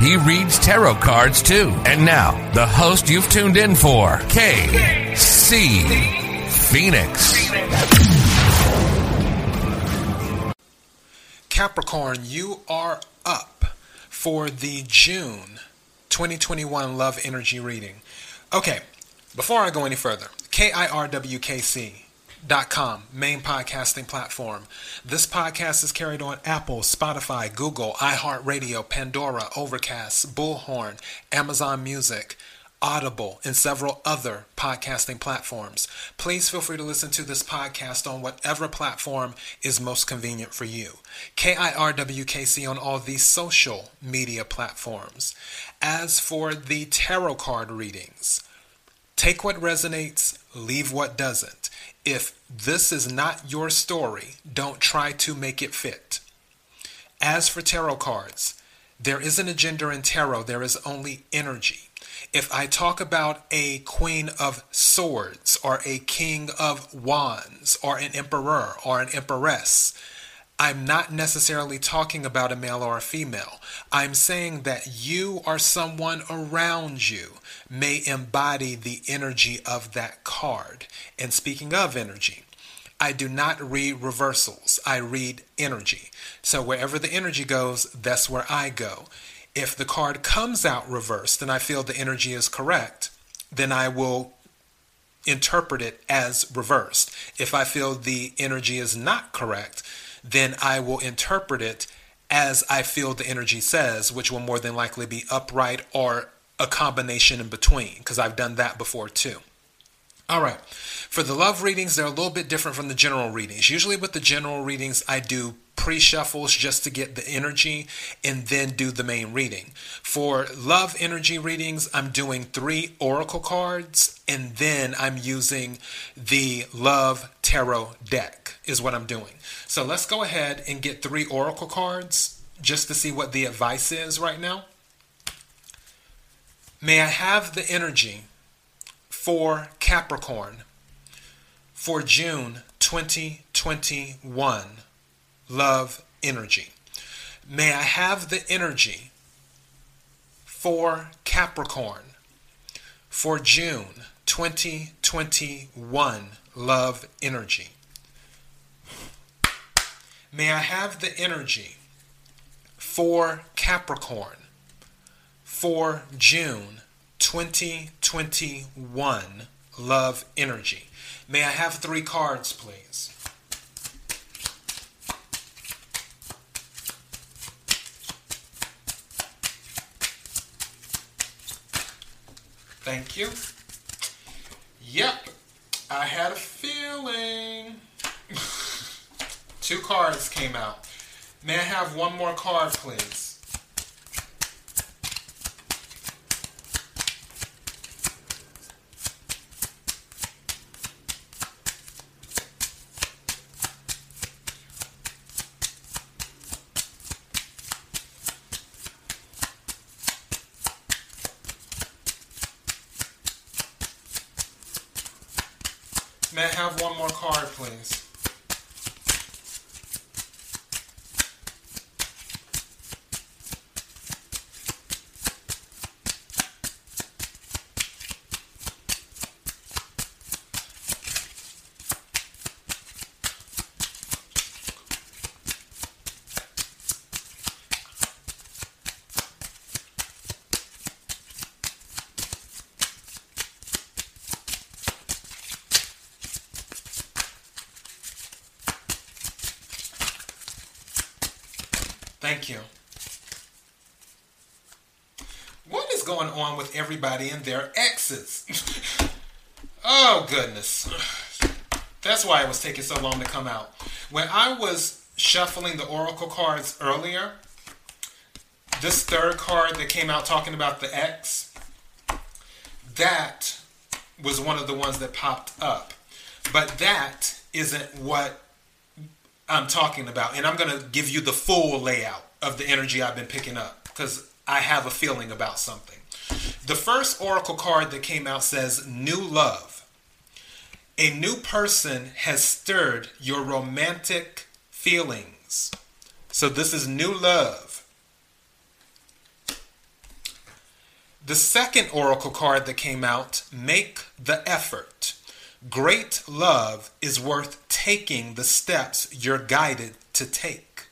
He reads tarot cards too. And now, the host you've tuned in for, KC Phoenix. Capricorn, you are up for the June 2021 Love Energy reading. Okay, before I go any further, KIRWKC com, main podcasting platform. This podcast is carried on Apple, Spotify, Google, iHeartRadio, Pandora, Overcast, Bullhorn, Amazon Music, Audible, and several other podcasting platforms. Please feel free to listen to this podcast on whatever platform is most convenient for you. KIRWKC on all these social media platforms. As for the tarot card readings, take what resonates, leave what doesn't. If this is not your story, don't try to make it fit. As for tarot cards, there isn't a gender in tarot, there is only energy. If I talk about a queen of swords or a king of wands or an emperor or an empress, I'm not necessarily talking about a male or a female. I'm saying that you or someone around you may embody the energy of that card. And speaking of energy, I do not read reversals, I read energy. So wherever the energy goes, that's where I go. If the card comes out reversed and I feel the energy is correct, then I will interpret it as reversed. If I feel the energy is not correct, then I will interpret it as I feel the energy says, which will more than likely be upright or a combination in between, because I've done that before too. All right. For the love readings, they're a little bit different from the general readings. Usually, with the general readings, I do pre shuffles just to get the energy and then do the main reading. For love energy readings, I'm doing three oracle cards and then I'm using the love tarot deck, is what I'm doing. So let's go ahead and get three oracle cards just to see what the advice is right now. May I have the energy for Capricorn for June 2021 love energy. May I have the energy for Capricorn for June 2021 love energy. May I have the energy for Capricorn for June 2021 love energy. May I have three cards, please? Thank you. Yep, I had a feeling. Two cards came out. May I have one more card, please? May I have one more card, please? Thank you. What is going on with everybody and their exes? oh, goodness. That's why it was taking so long to come out. When I was shuffling the oracle cards earlier, this third card that came out talking about the ex, that was one of the ones that popped up. But that isn't what I'm talking about. And I'm going to give you the full layout of the energy I've been picking up because I have a feeling about something. The first oracle card that came out says New Love. A new person has stirred your romantic feelings. So this is new love. The second oracle card that came out, Make the Effort. Great love is worth taking the steps you're guided to take.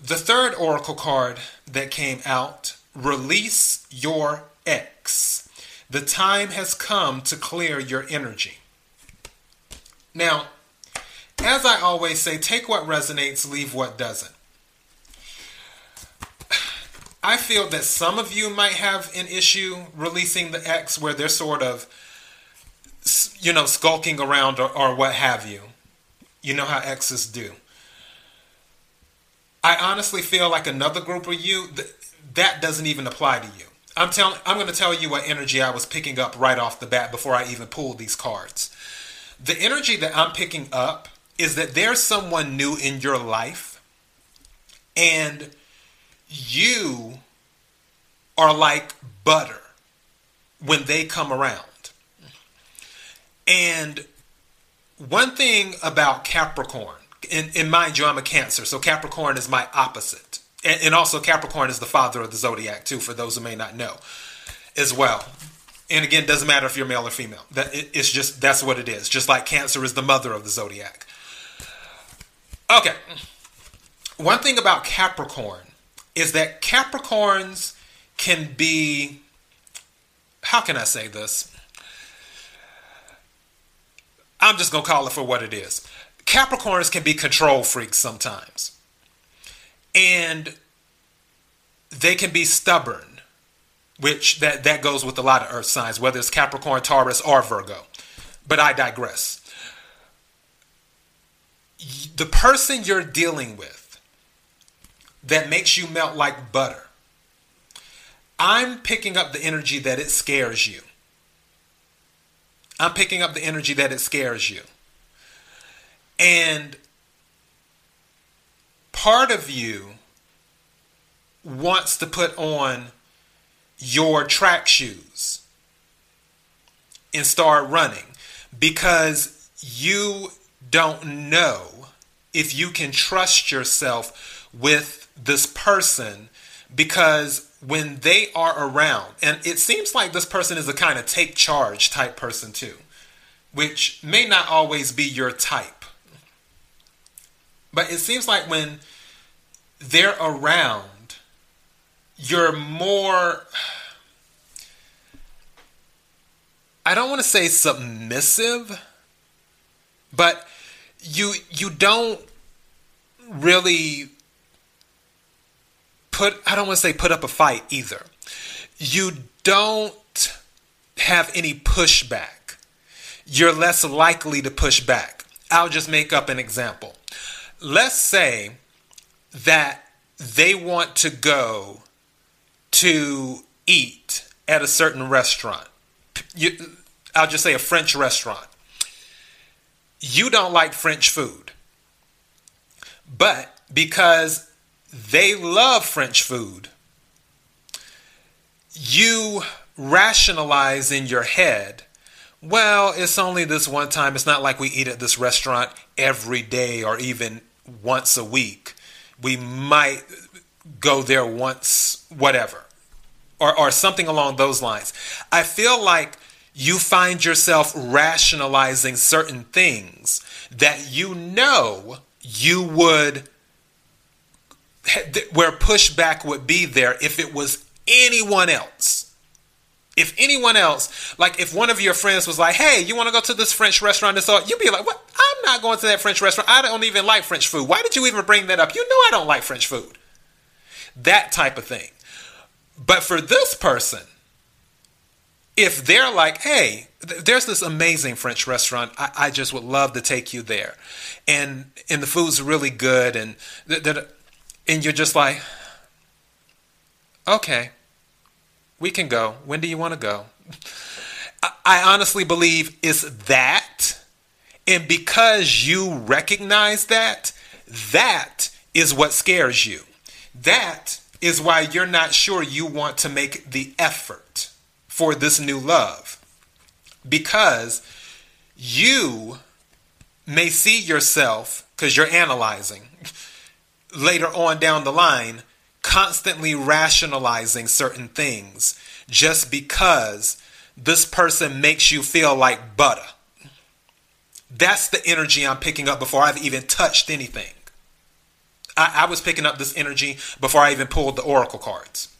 The third oracle card that came out, Release Your Ex. The time has come to clear your energy. Now, as I always say, take what resonates, leave what doesn't. I feel that some of you might have an issue releasing the ex where they're sort of, you know, skulking around or, or what have you. You know how exes do. I honestly feel like another group of you th- that doesn't even apply to you. I'm telling I'm going to tell you what energy I was picking up right off the bat before I even pulled these cards. The energy that I'm picking up is that there's someone new in your life and you are like butter when they come around. And one thing about Capricorn, and, and, mind you, I'm a Cancer, so Capricorn is my opposite. And, and also, Capricorn is the father of the zodiac, too, for those who may not know as well. And again, doesn't matter if you're male or female. That it's just that's what it is. Just like Cancer is the mother of the zodiac. Okay. One thing about Capricorn is that Capricorns can be how can I say this? I'm just going to call it for what it is. Capricorns can be control freaks sometimes. And they can be stubborn, which that, that goes with a lot of earth signs, whether it's Capricorn, Taurus, or Virgo. But I digress. The person you're dealing with that makes you melt like butter. I'm picking up the energy that it scares you. I'm picking up the energy that it scares you. And part of you wants to put on your track shoes and start running because you don't know if you can trust yourself with this person because when they are around, and it seems like this person is a kind of take charge type person too, which may not always be your type. But it seems like when they're around, you're more. I don't want to say submissive, but you you don't really put I don't want to say put up a fight either. You don't have any pushback. You're less likely to push back. I'll just make up an example. Let's say that they want to go to eat at a certain restaurant. You, I'll just say a French restaurant. You don't like French food. But because they love French food. You rationalize in your head, well, it's only this one time. It's not like we eat at this restaurant every day or even once a week. We might go there once, whatever, or, or something along those lines. I feel like you find yourself rationalizing certain things that you know you would where pushback would be there if it was anyone else. If anyone else, like if one of your friends was like, "Hey, you want to go to this French restaurant?" and so you'd be like, "What? I'm not going to that French restaurant. I don't even like French food. Why did you even bring that up? You know I don't like French food." That type of thing. But for this person, if they're like, hey, there's this amazing French restaurant, I, I, just would love to take you there, and and the food's really good, and th- th- and you're just like, okay. We can go. When do you want to go? I honestly believe it's that. And because you recognize that, that is what scares you. That is why you're not sure you want to make the effort for this new love. Because you may see yourself, because you're analyzing, later on down the line, constantly rationalizing certain things just because this person makes you feel like butter. That's the energy I'm picking up before I've even touched anything. I, I, was picking up this energy before I even pulled the oracle cards.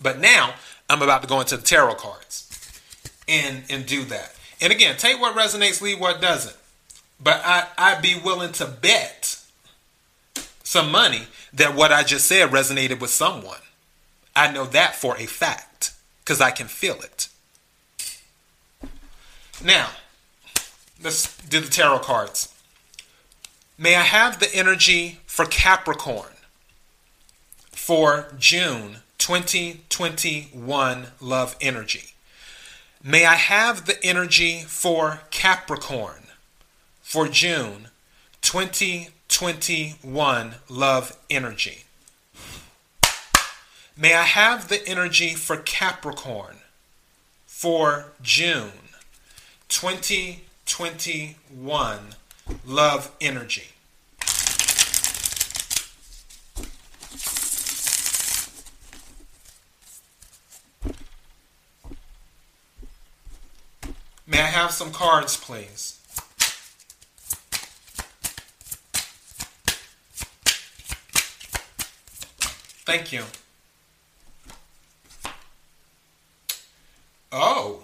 But now I'm about to go into the tarot cards and and do that. And again, take what resonates, leave what doesn't. But I, I'd be willing to bet some money that what I just said resonated with someone. I know that for a fact because I can feel it. Now, let's do the tarot cards. May I have the energy for Capricorn for June 2021 love energy? May I have the energy for Capricorn for June 2021 love energy? May I have the energy for Capricorn for June 2021 love energy. May I have some cards, please? Thank you. Oh,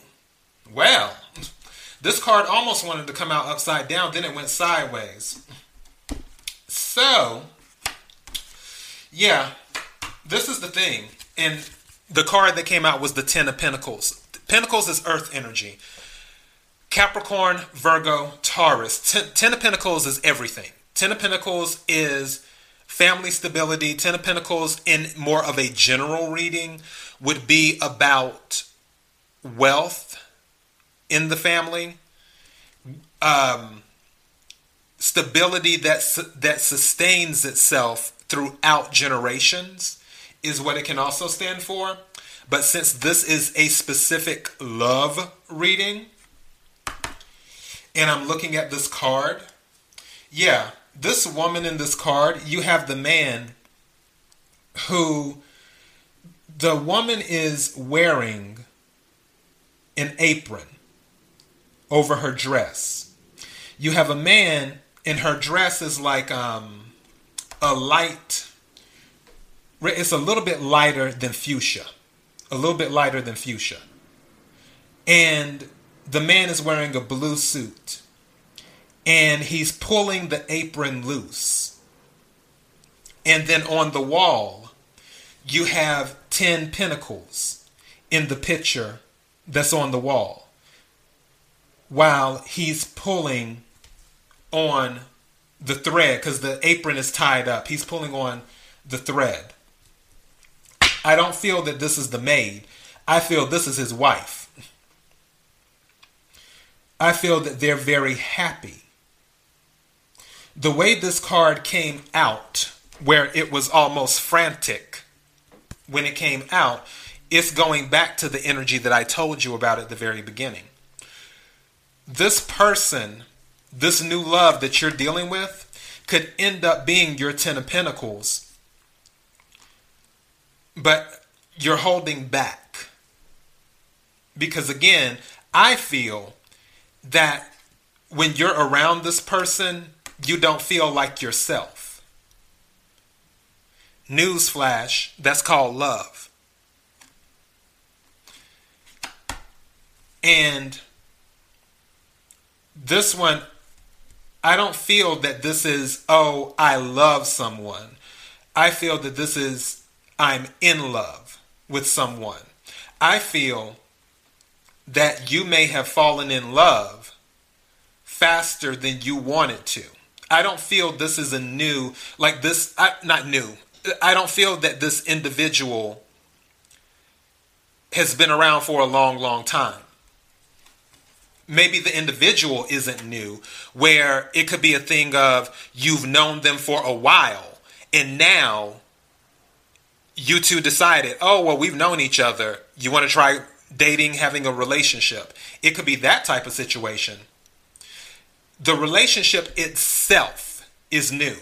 well. This card almost wanted to come out upside down, then it went sideways. So, yeah, this is the thing. And the card that came out was the Ten of Pentacles. Pentacles is earth energy. Capricorn, Virgo, Taurus. Ten, Ten of Pentacles is everything. Ten of Pentacles is family stability. Ten of Pentacles, in more of a general reading, would be about wealth, in the family, um, stability that su- that sustains itself throughout generations is what it can also stand for. But since this is a specific love reading, and I'm looking at this card, yeah, this woman in this card, you have the man who the woman is wearing an apron over her dress. You have a man and her dress is like um, a light it's a little bit lighter than fuchsia. A little bit lighter than fuchsia. And the man is wearing a blue suit. And he's pulling the apron loose. And then on the wall, you have 10 pentacles in the picture that's on the wall while he's pulling on the thread because the apron is tied up. He's pulling on the thread. I don't feel that this is the maid. I feel this is his wife. I feel that they're very happy. The way this card came out, where it was almost frantic when it came out, it's going back to the energy that I told you about at the very beginning this person, this new love that you're dealing with, could end up being your Ten of Pentacles, but you're holding back. Because again, I feel that when you're around this person, you don't feel like yourself. Newsflash, that's called love. And this one, I don't feel that this is, oh, I love someone. I feel that this is, I'm in love with someone. I feel that you may have fallen in love faster than you wanted to. I don't feel this is a new, like this, I, not new. I don't feel that this individual has been around for a long, long time. Maybe the individual isn't new, where it could be a thing of you've known them for a while, and now you two decided, oh, well, we've known each other. You want to try dating, having a relationship. It could be that type of situation. The relationship itself is new.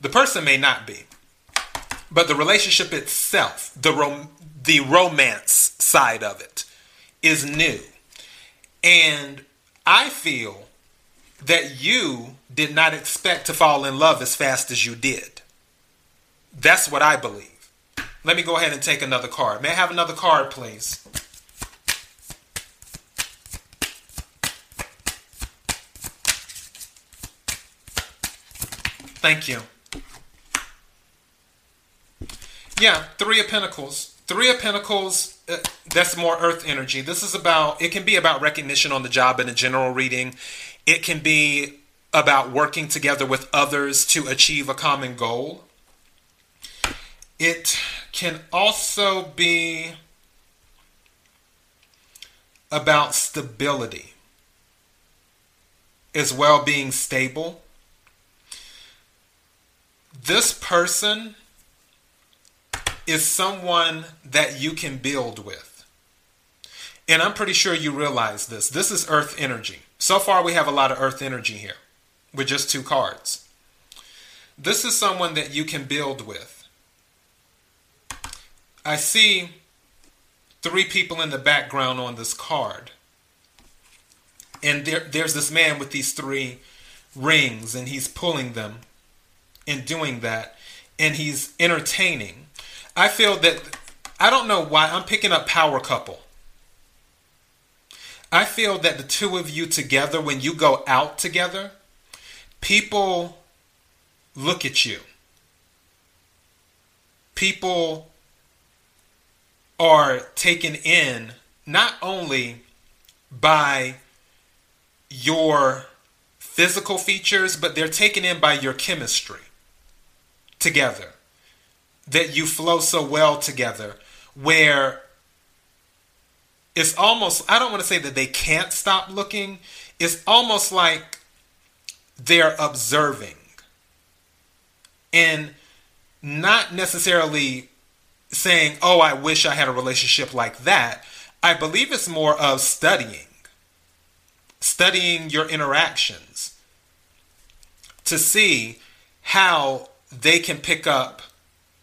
The person may not be, but the relationship itself, the rom- the romance side of it, is new. And I feel that you did not expect to fall in love as fast as you did. That's what I believe. Let me go ahead and take another card. May I have another card, please? Thank you. Yeah, Three of Pentacles. Three of Pentacles, uh, that's more earth energy. This is about, it can be about recognition on the job in a general reading. It can be about working together with others to achieve a common goal. It can also be about stability as well being stable. This person is someone that you can build with. And I'm pretty sure you realize this. This is earth energy. So far, we have a lot of earth energy here with just two cards. This is someone that you can build with. I see three people in the background on this card. And there, there's this man with these three rings, and he's pulling them and doing that, and he's entertaining. I feel that, I don't know why, I'm picking up power couple. I feel that the two of you together, when you go out together, people look at you. People are taken in not only by your physical features, but they're taken in by your chemistry together. That you flow so well together, where it's almost, I don't want to say that they can't stop looking, it's almost like they're observing and not necessarily saying, oh, I wish I had a relationship like that. I believe it's more of studying, studying your interactions to see how they can pick up,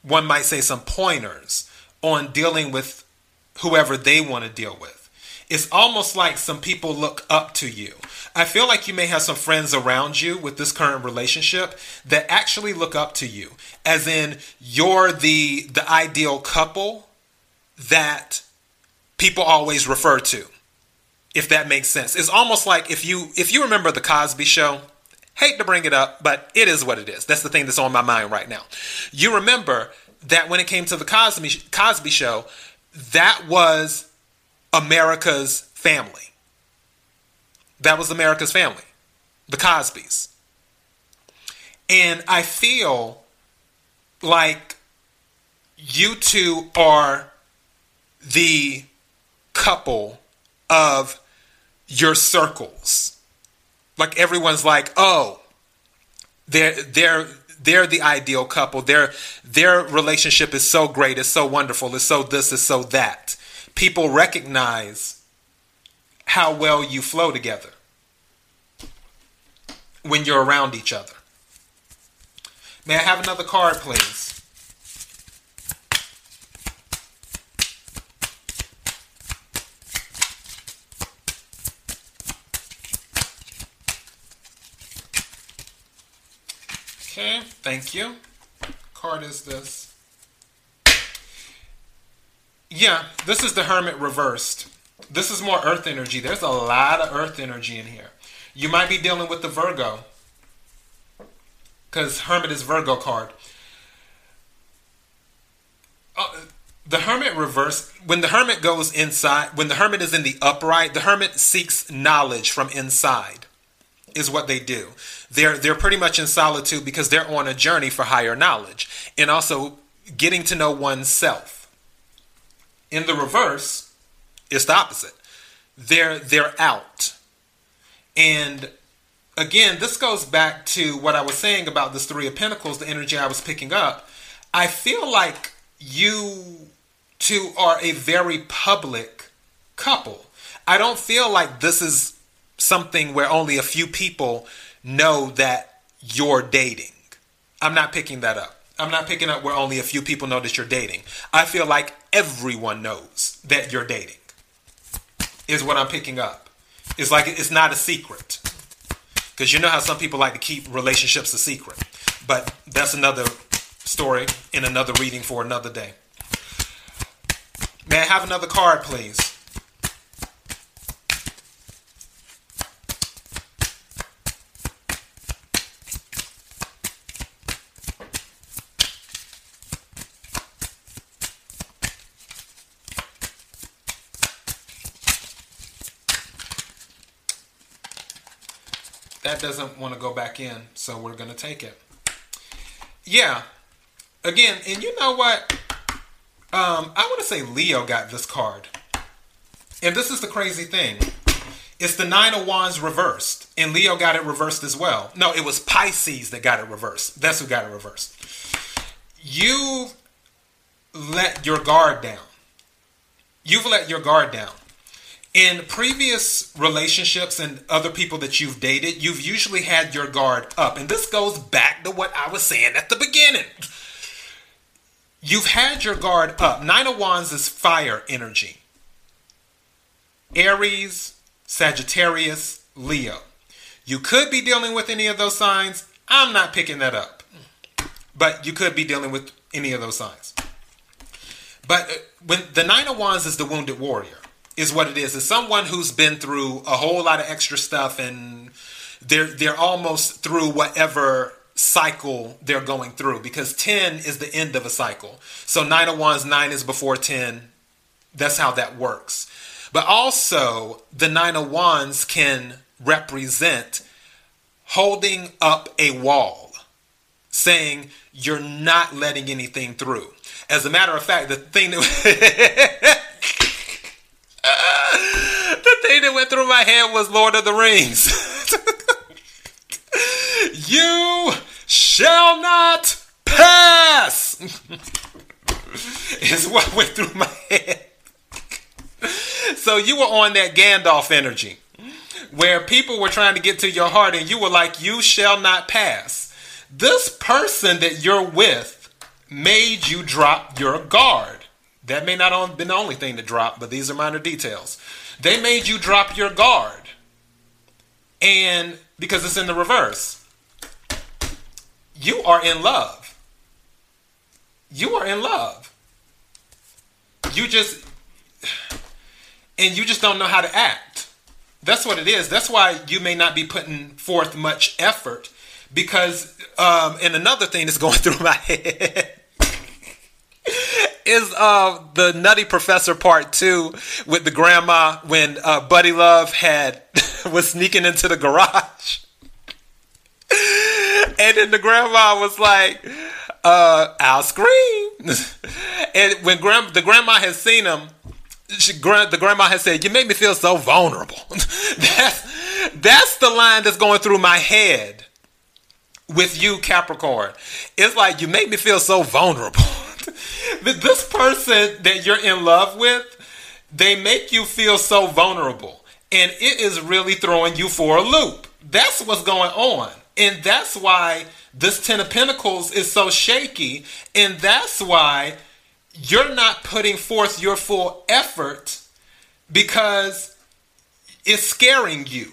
one might say, some pointers on dealing with whoever they want to deal with. It's almost like some people look up to you. I feel like you may have some friends around you with this current relationship that actually look up to you, as in you're the the ideal couple that people always refer to. If that makes sense. It's almost like if you if you remember the Cosby show, hate to bring it up, but it is what it is. That's the thing that's on my mind right now. You remember that when it came to the Cosby Cosby show, that was America's family. That was America's family, the Cosbys. And I feel like you two are the couple of your circles. Like everyone's like, oh, they're they're they're the ideal couple. Their their relationship is so great, it's so wonderful, it's so this, it's so that. People recognize how well you flow together when you're around each other. May I have another card, please? Okay, thank you. Card is this. Yeah, this is the Hermit reversed. This is more earth energy. There's a lot of earth energy in here. You might be dealing with the Virgo. Because Hermit is Virgo card. Uh, the Hermit reverse, when the Hermit goes inside, when the Hermit is in the upright, the Hermit seeks knowledge from inside, is what they do. They're, they're pretty much in solitude because they're on a journey for higher knowledge and also getting to know oneself. In the reverse, It's the opposite. They're they're out. And again, this goes back to what I was saying about this Three of Pentacles, the energy I was picking up. I feel like you two are a very public couple. I don't feel like this is something where only a few people know that you're dating. I'm not picking that up. I'm not picking up where only a few people know that you're dating. I feel like everyone knows that you're dating. Is what I'm picking up. It's like it's not a secret. Because you know how some people like to keep relationships a secret. But that's another story in another reading for another day. May I have another card, please? That doesn't want to go back in, so we're going to take it. Yeah. Again, and you know what? Um, I want to say Leo got this card. And this is the crazy thing. It's the Nine of Wands reversed. And Leo got it reversed as well. No, it was Pisces that got it reversed. That's who got it reversed. You let your guard down. You've let your guard down in previous relationships and other people that you've dated, you've usually had your guard up. And this goes back to what I was saying at the beginning. You've had your guard up. Nine of Wands is fire energy. Aries, Sagittarius, Leo. You could be dealing with any of those signs. I'm not picking that up. But you could be dealing with any of those signs. But uh, when the Nine of Wands is the wounded warrior is what it is. It's someone who's been through a whole lot of extra stuff and they're they're almost through whatever cycle they're going through because 10 is the end of a cycle. So 9 of wands 9 is before 10. That's how that works. But also the 9 of wands can represent holding up a wall saying you're not letting anything through. As a matter of fact, the thing that thing that went through my head was Lord of the Rings. you shall not pass. is what went through my head. So you were on that Gandalf energy where people were trying to get to your heart and you were like, You shall not pass. This person that you're with made you drop your guard. That may not have been the only thing to drop, but these are minor details. They made you drop your guard. And because it's in the reverse, you are in love. You are in love. You just, and you just don't know how to act. That's what it is. That's why you may not be putting forth much effort because, um, and another thing that's going through my head is uh, the Nutty Professor Part Two with the grandma when uh, Buddy Love had was sneaking into the garage, and then the grandma was like, uh, "I'll scream," and when grand- the grandma had seen him. She, the grandma had said, "You make me feel so vulnerable." that's that's the line that's going through my head with you, Capricorn. It's like you make me feel so vulnerable. this person that you're in love with, they make you feel so vulnerable. And it is really throwing you for a loop. That's what's going on. And that's why this Ten of Pentacles is so shaky. And that's why you're not putting forth your full effort because it's scaring you,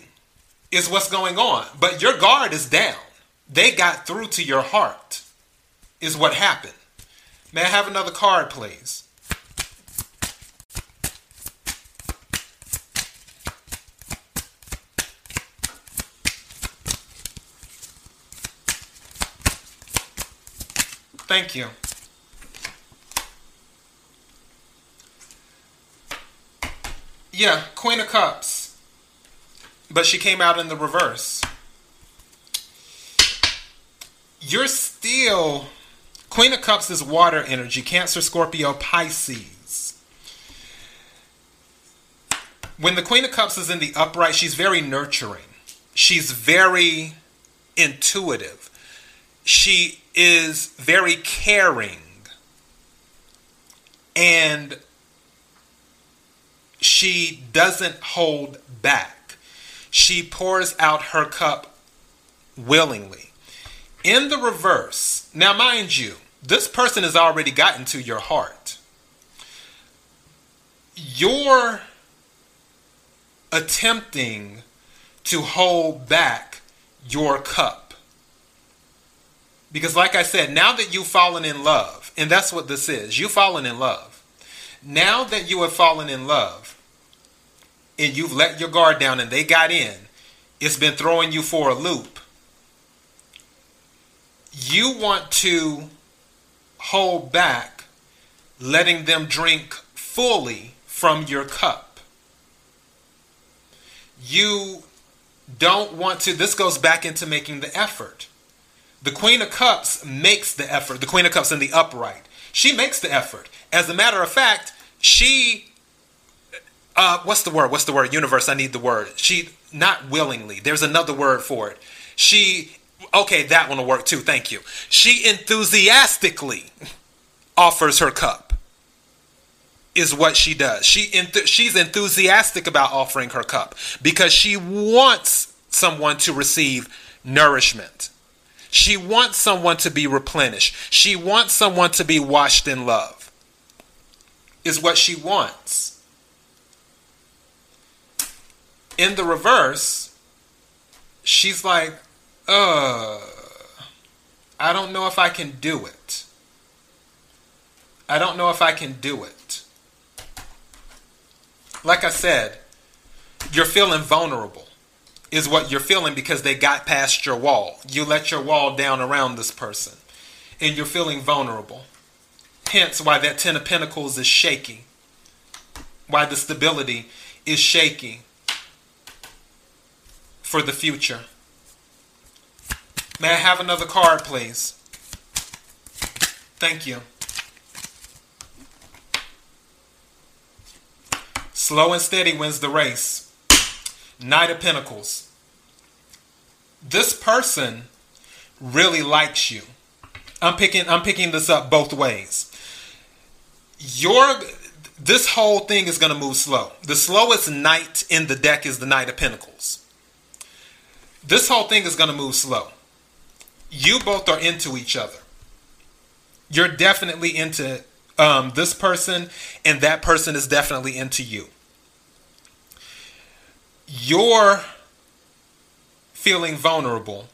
is what's going on. But your guard is down. They got through to your heart, is what happened. May I have another card, please? Thank you. Yeah, Queen of Cups. But she came out in the reverse. You're still Queen of Cups is water energy, Cancer, Scorpio, Pisces. When the Queen of Cups is in the upright, she's very nurturing. She's very intuitive. She is very caring. And she doesn't hold back. She pours out her cup willingly. In the reverse, now mind you, this person has already gotten to your heart. You're attempting to hold back your cup. Because, like I said, now that you've fallen in love, and that's what this is, you've fallen in love. Now that you have fallen in love, and you've let your guard down and they got in, it's been throwing you for a loop. You want to hold back letting them drink fully from your cup. You don't want to, this goes back into making the effort. The Queen of Cups makes the effort. The Queen of Cups in the upright. She makes the effort. As a matter of fact, she, uh, what's the word? What's the word? Universe, I need the word. She, not willingly, there's another word for it. She, okay, that one will work too, thank you. She enthusiastically offers her cup, is what she does. She enth- she's enthusiastic about offering her cup because she wants someone to receive nourishment. She wants someone to be replenished. She wants someone to be washed in love. Is what she wants. In the reverse, she's like, uh, I don't know if I can do it. I don't know if I can do it. Like I said, you're feeling vulnerable is what you're feeling because they got past your wall. You let your wall down around this person and you're feeling vulnerable. Hence why that 10 of pentacles is shaking, Why the stability is shaking for the future. May I have another card, please? Thank you. Slow and steady wins the race. Knight of Pentacles. This person really likes you. I'm picking I'm picking this up both ways. Your this whole thing is going to move slow. The slowest knight in the deck is the Knight of Pentacles. This whole thing is going to move slow. You both are into each other. You're definitely into um, this person, and that person is definitely into you you're feeling vulnerable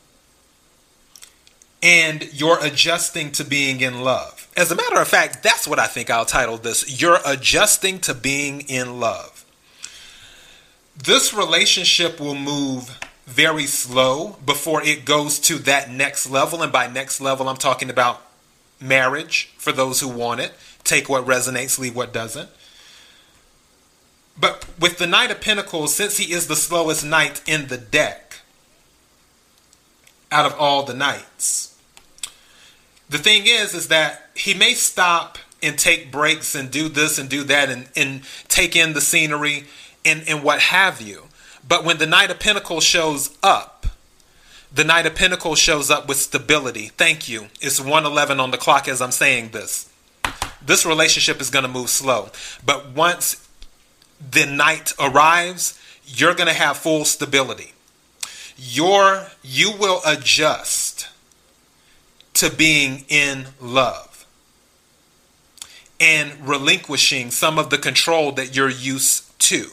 and you're adjusting to being in love. As a matter of fact, that's what I think I'll title this. You're adjusting to being in love. This relationship will move very slow before it goes to that next level. And by next level, I'm talking about marriage for those who want it. Take what resonates, leave what doesn't. But with the Knight of Pentacles, since he is the slowest knight in the deck out of all the knights, the thing is, is that he may stop and take breaks and do this and do that and, and take in the scenery and, and what have you. But when the Knight of Pentacles shows up, the Knight of Pentacles shows up with stability. Thank you. It's 111 on the clock as I'm saying this. This relationship is going to move slow. But once the knight arrives, you're going to have full stability. Your you will adjust to being in love and relinquishing some of the control that you're used to.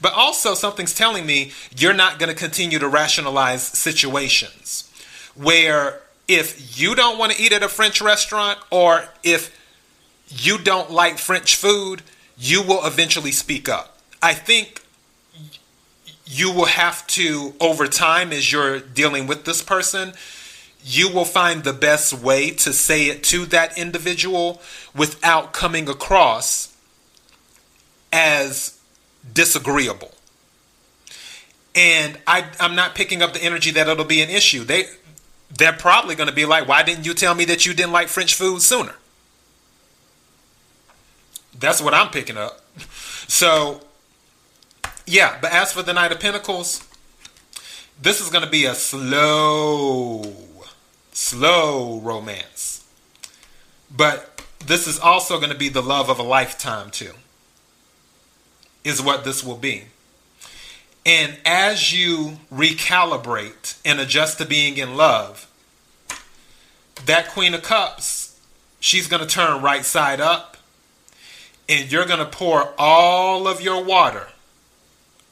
But also something's telling me you're not going to continue to rationalize situations where if you don't want to eat at a French restaurant or if you don't like French food, you will eventually speak up. I think you will have to, over time, as you're dealing with this person, you will find the best way to say it to that individual without coming across as disagreeable. And I, I'm not picking up the energy that it'll be an issue. They, they're probably going to be like, "Why didn't you tell me that you didn't like French food sooner?" That's what I'm picking up. So Yeah, but as for the Knight of Pentacles, this is going to be a slow, slow romance. But this is also going to be the love of a lifetime, too, is what this will be. And as you recalibrate and adjust to being in love, that Queen of Cups, she's going to turn right side up, and you're going to pour all of your water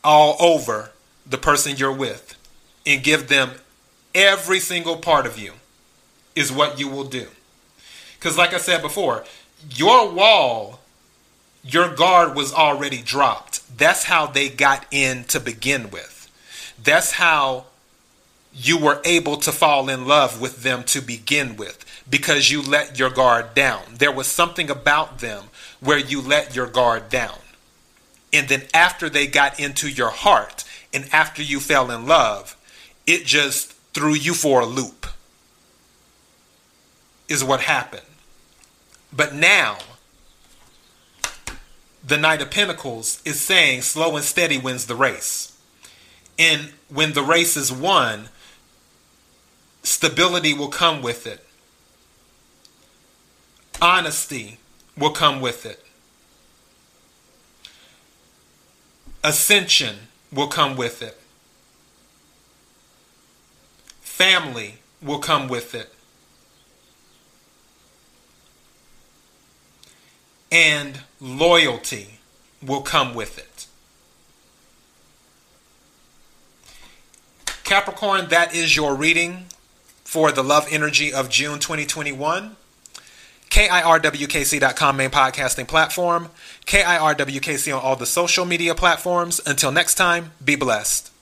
all over the person you're with and give them every single part of you, is what you will do. Because, like I said before, your wall, your guard was already dropped. That's how they got in to begin with. That's how you were able to fall in love with them to begin with because you let your guard down. There was something about them where you let your guard down. And then after they got into your heart and after you fell in love, it just threw you for a loop, is what happened. But now, the Knight of Pentacles is saying slow and steady wins the race. And when the race is won, stability will come with it, honesty will come with it, ascension will come with it, family will come with it. And loyalty will come with it. Capricorn, that is your reading for the love energy of June 2021. KIRWKC.com main podcasting platform. KIRWKC on all the social media platforms. Until next time, be blessed.